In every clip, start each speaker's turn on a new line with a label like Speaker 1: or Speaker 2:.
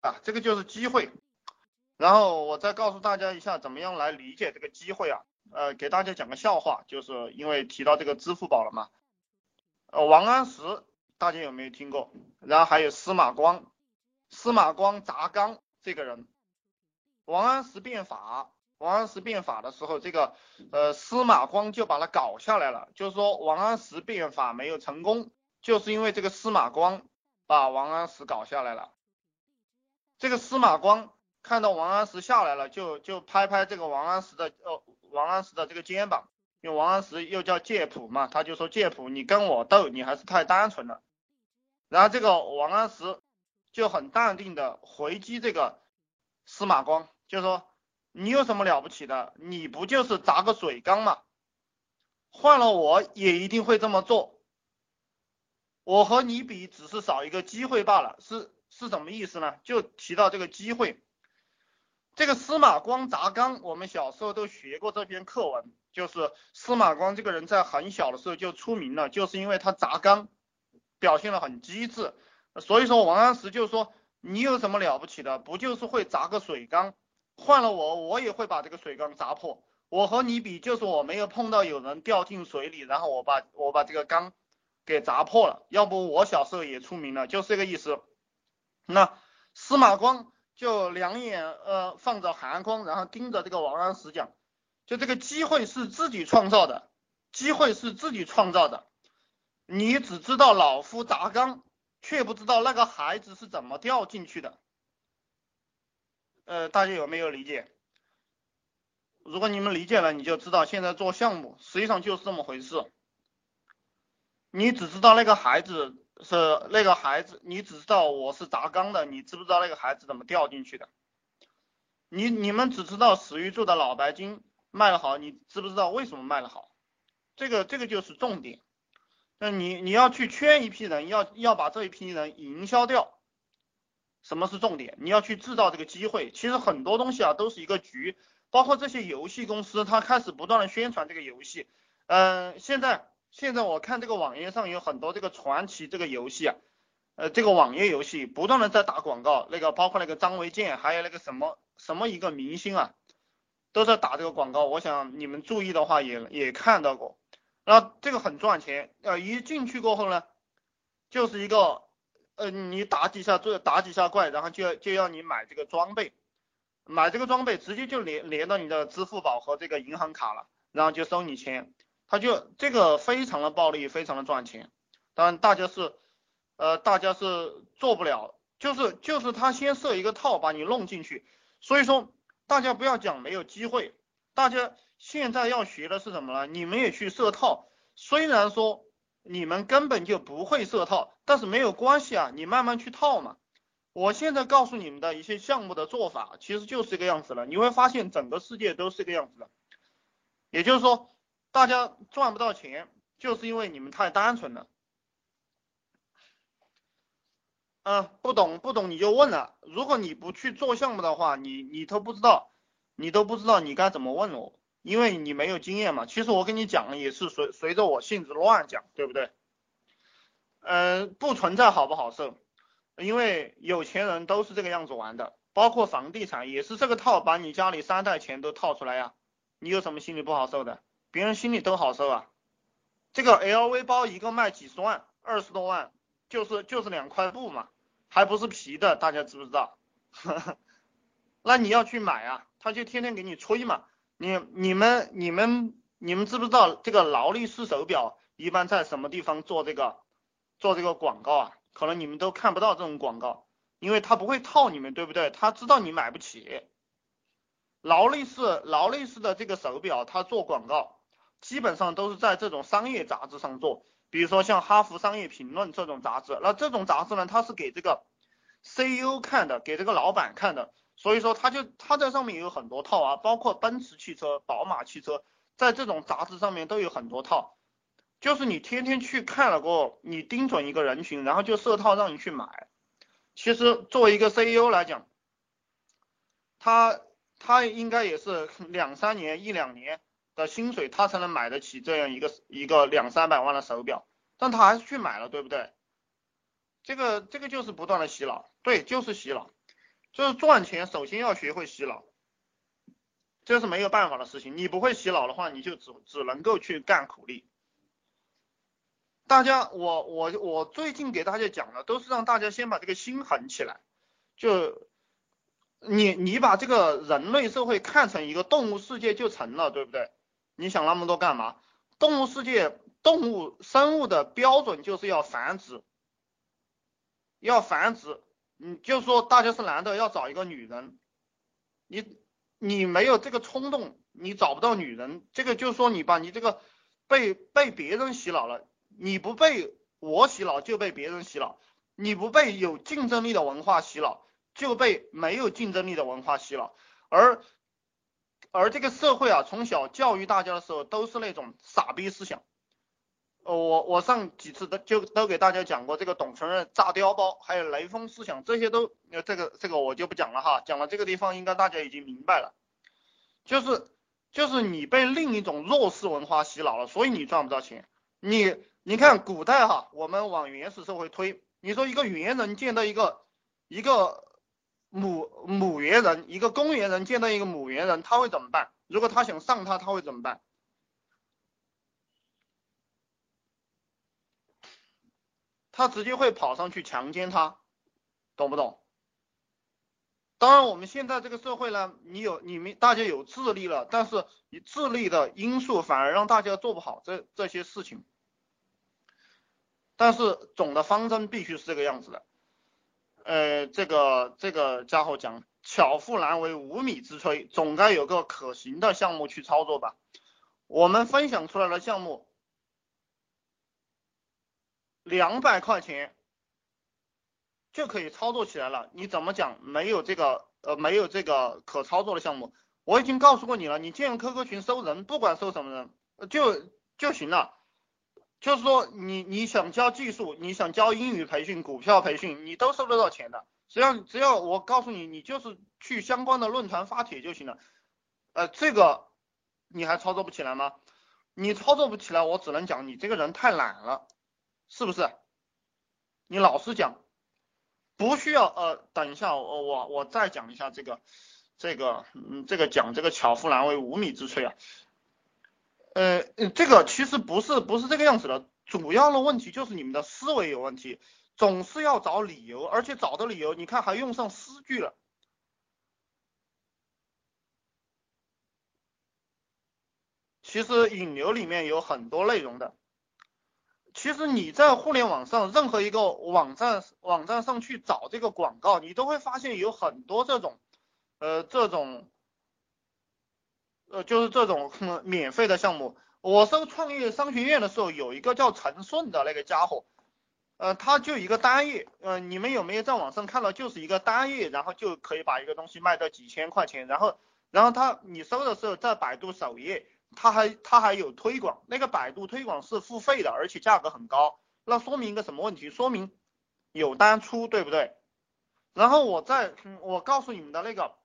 Speaker 1: 啊，这个就是机会。然后我再告诉大家一下怎么样来理解这个机会啊，呃，给大家讲个笑话，就是因为提到这个支付宝了嘛。呃，王安石大家有没有听过？然后还有司马光，司马光砸缸这个人，王安石变法，王安石变法的时候，这个呃司马光就把他搞下来了，就是说王安石变法没有成功，就是因为这个司马光把王安石搞下来了。这个司马光看到王安石下来了，就就拍拍这个王安石的呃王安石的这个肩膀。因为王安石又叫介甫嘛，他就说介甫，你跟我斗，你还是太单纯了。然后这个王安石就很淡定的回击这个司马光，就说你有什么了不起的？你不就是砸个水缸嘛？换了我也一定会这么做。我和你比，只是少一个机会罢了。是是什么意思呢？就提到这个机会。这个司马光砸缸，我们小时候都学过这篇课文。就是司马光这个人在很小的时候就出名了，就是因为他砸缸表现的很机智，所以说王安石就说你有什么了不起的？不就是会砸个水缸？换了我，我也会把这个水缸砸破。我和你比，就是我没有碰到有人掉进水里，然后我把我把这个缸给砸破了。要不我小时候也出名了，就是这个意思。那司马光就两眼呃放着寒光，然后盯着这个王安石讲。就这个机会是自己创造的，机会是自己创造的，你只知道老夫砸缸，却不知道那个孩子是怎么掉进去的。呃，大家有没有理解？如果你们理解了，你就知道现在做项目实际上就是这么回事。你只知道那个孩子是那个孩子，你只知道我是砸缸的，你知不知道那个孩子怎么掉进去的？你你们只知道史玉柱的脑白金。卖的好，你知不知道为什么卖的好？这个这个就是重点。那你你要去圈一批人，要要把这一批人营销掉。什么是重点？你要去制造这个机会。其实很多东西啊都是一个局，包括这些游戏公司，它开始不断的宣传这个游戏。嗯，现在现在我看这个网页上有很多这个传奇这个游戏啊，呃，这个网页游戏不断的在打广告，那个包括那个张卫健，还有那个什么什么一个明星啊。都在打这个广告，我想你们注意的话也也看到过，那这个很赚钱，呃，一进去过后呢，就是一个，呃，你打几下这打几下怪，然后就要就要你买这个装备，买这个装备直接就连连到你的支付宝和这个银行卡了，然后就收你钱，他就这个非常的暴利，非常的赚钱，当然大家是，呃，大家是做不了，就是就是他先设一个套把你弄进去，所以说。大家不要讲没有机会，大家现在要学的是什么呢？你们也去设套，虽然说你们根本就不会设套，但是没有关系啊，你慢慢去套嘛。我现在告诉你们的一些项目的做法，其实就是这个样子了。你会发现整个世界都是这个样子的，也就是说，大家赚不到钱，就是因为你们太单纯了。嗯，不懂不懂你就问了。如果你不去做项目的话，你你都不知道，你都不知道你该怎么问我，因为你没有经验嘛。其实我跟你讲也是随随着我性子乱讲，对不对？嗯，不存在好不好受，因为有钱人都是这个样子玩的，包括房地产也是这个套，把你家里三代钱都套出来呀。你有什么心里不好受的？别人心里都好受啊。这个 LV 包一个卖几十万，二十多万，就是就是两块布嘛。还不是皮的，大家知不知道？那你要去买啊，他就天天给你吹嘛。你、你们、你们、你们知不知道这个劳力士手表一般在什么地方做这个做这个广告啊？可能你们都看不到这种广告，因为他不会套你们，对不对？他知道你买不起。劳力士、劳力士的这个手表，他做广告基本上都是在这种商业杂志上做。比如说像《哈佛商业评论》这种杂志，那这种杂志呢，它是给这个 CEO 看的，给这个老板看的，所以说他就他在上面有很多套啊，包括奔驰汽车、宝马汽车，在这种杂志上面都有很多套，就是你天天去看了过后，你盯准一个人群，然后就设套让你去买。其实作为一个 CEO 来讲，他他应该也是两三年、一两年。的薪水，他才能买得起这样一个一个两三百万的手表，但他还是去买了，对不对？这个这个就是不断的洗脑，对，就是洗脑。就是赚钱首先要学会洗脑，这是没有办法的事情。你不会洗脑的话，你就只只能够去干苦力。大家，我我我最近给大家讲的都是让大家先把这个心狠起来，就你你把这个人类社会看成一个动物世界就成了，对不对？你想那么多干嘛？动物世界，动物生物的标准就是要繁殖，要繁殖。你就说大家是男的要找一个女人，你你没有这个冲动，你找不到女人，这个就说你把你这个被被别人洗脑了。你不被我洗脑，就被别人洗脑；你不被有竞争力的文化洗脑，就被没有竞争力的文化洗脑。而而这个社会啊，从小教育大家的时候，都是那种傻逼思想。呃，我我上几次都就都给大家讲过这个董存瑞炸碉堡，还有雷锋思想，这些都这个这个我就不讲了哈，讲了这个地方应该大家已经明白了，就是就是你被另一种弱势文化洗脑了，所以你赚不到钱，你。你看古代哈，我们往原始社会推，你说一个猿人见到一个一个母母猿人，一个公猿人见到一个母猿人，他会怎么办？如果他想上他，他会怎么办？他直接会跑上去强奸他，懂不懂？当然，我们现在这个社会呢，你有你们大家有智力了，但是你智力的因素反而让大家做不好这这些事情。但是总的方针必须是这个样子的，呃，这个这个家伙讲巧妇难为无米之炊，总该有个可行的项目去操作吧。我们分享出来的项目，两百块钱就可以操作起来了。你怎么讲没有这个呃没有这个可操作的项目？我已经告诉过你了，你建 QQ 群收人，不管收什么人，就就行了。就是说，你你想教技术，你想教英语培训、股票培训，你都收得到钱的。只要只要我告诉你，你就是去相关的论坛发帖就行了。呃，这个你还操作不起来吗？你操作不起来，我只能讲你这个人太懒了，是不是？你老实讲，不需要呃，等一下，我我我再讲一下这个这个嗯，这个讲这个巧妇难为无米之炊啊。呃，这个其实不是不是这个样子的，主要的问题就是你们的思维有问题，总是要找理由，而且找的理由，你看还用上诗句了。其实引流里面有很多内容的，其实你在互联网上任何一个网站网站上去找这个广告，你都会发现有很多这种呃这种。呃，就是这种免费的项目，我搜创业商学院的时候，有一个叫陈顺的那个家伙，呃，他就一个单页，呃，你们有没有在网上看到，就是一个单页，然后就可以把一个东西卖到几千块钱，然后，然后他你搜的时候，在百度首页，他还他还有推广，那个百度推广是付费的，而且价格很高，那说明一个什么问题？说明有单出，对不对？然后我再，我告诉你们的那个。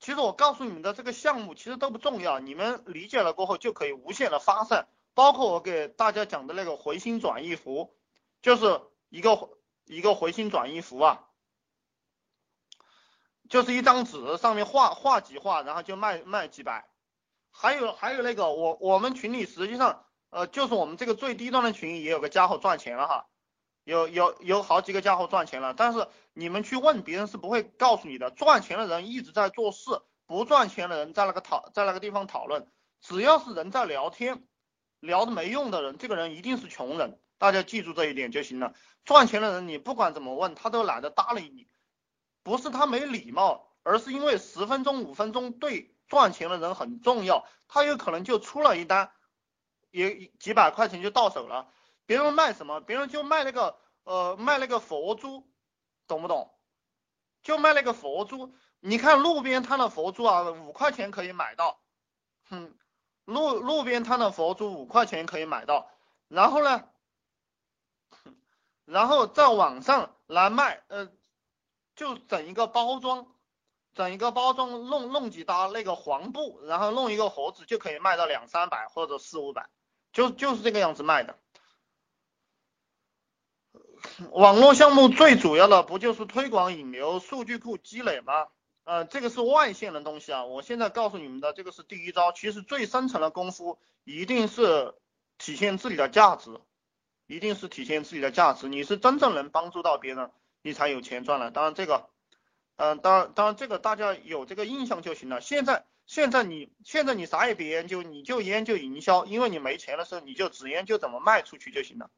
Speaker 1: 其实我告诉你们的这个项目其实都不重要，你们理解了过后就可以无限的发散。包括我给大家讲的那个回心转意符，就是一个一个回心转意符啊，就是一张纸上面画画几画，然后就卖卖几百。还有还有那个我我们群里实际上呃就是我们这个最低端的群也有个家伙赚钱了哈。有有有好几个家伙赚钱了，但是你们去问别人是不会告诉你的。赚钱的人一直在做事，不赚钱的人在那个讨在那个地方讨论。只要是人在聊天，聊的没用的人，这个人一定是穷人。大家记住这一点就行了。赚钱的人你不管怎么问，他都懒得搭理你。不是他没礼貌，而是因为十分钟五分钟对赚钱的人很重要。他有可能就出了一单，也几百块钱就到手了。别人卖什么？别人就卖那个呃卖那个佛珠，懂不懂？就卖那个佛珠。你看路边摊的佛珠啊，五块钱可以买到。哼，路路边摊的佛珠五块钱可以买到。然后呢，然后在网上来卖，呃，就整一个包装，整一个包装，弄弄几搭那个黄布，然后弄一个盒子就可以卖到两三百或者四五百，就就是这个样子卖的。网络项目最主要的不就是推广引流、数据库积累吗？呃，这个是外线的东西啊。我现在告诉你们的这个是第一招，其实最深层的功夫一定是体现自己的价值，一定是体现自己的价值。你是真正能帮助到别人，你才有钱赚了。当然这个，嗯，当然当然这个大家有这个印象就行了。现在现在你现在你啥也别研究，你就研究营销，因为你没钱的时候你就只研究怎么卖出去就行了。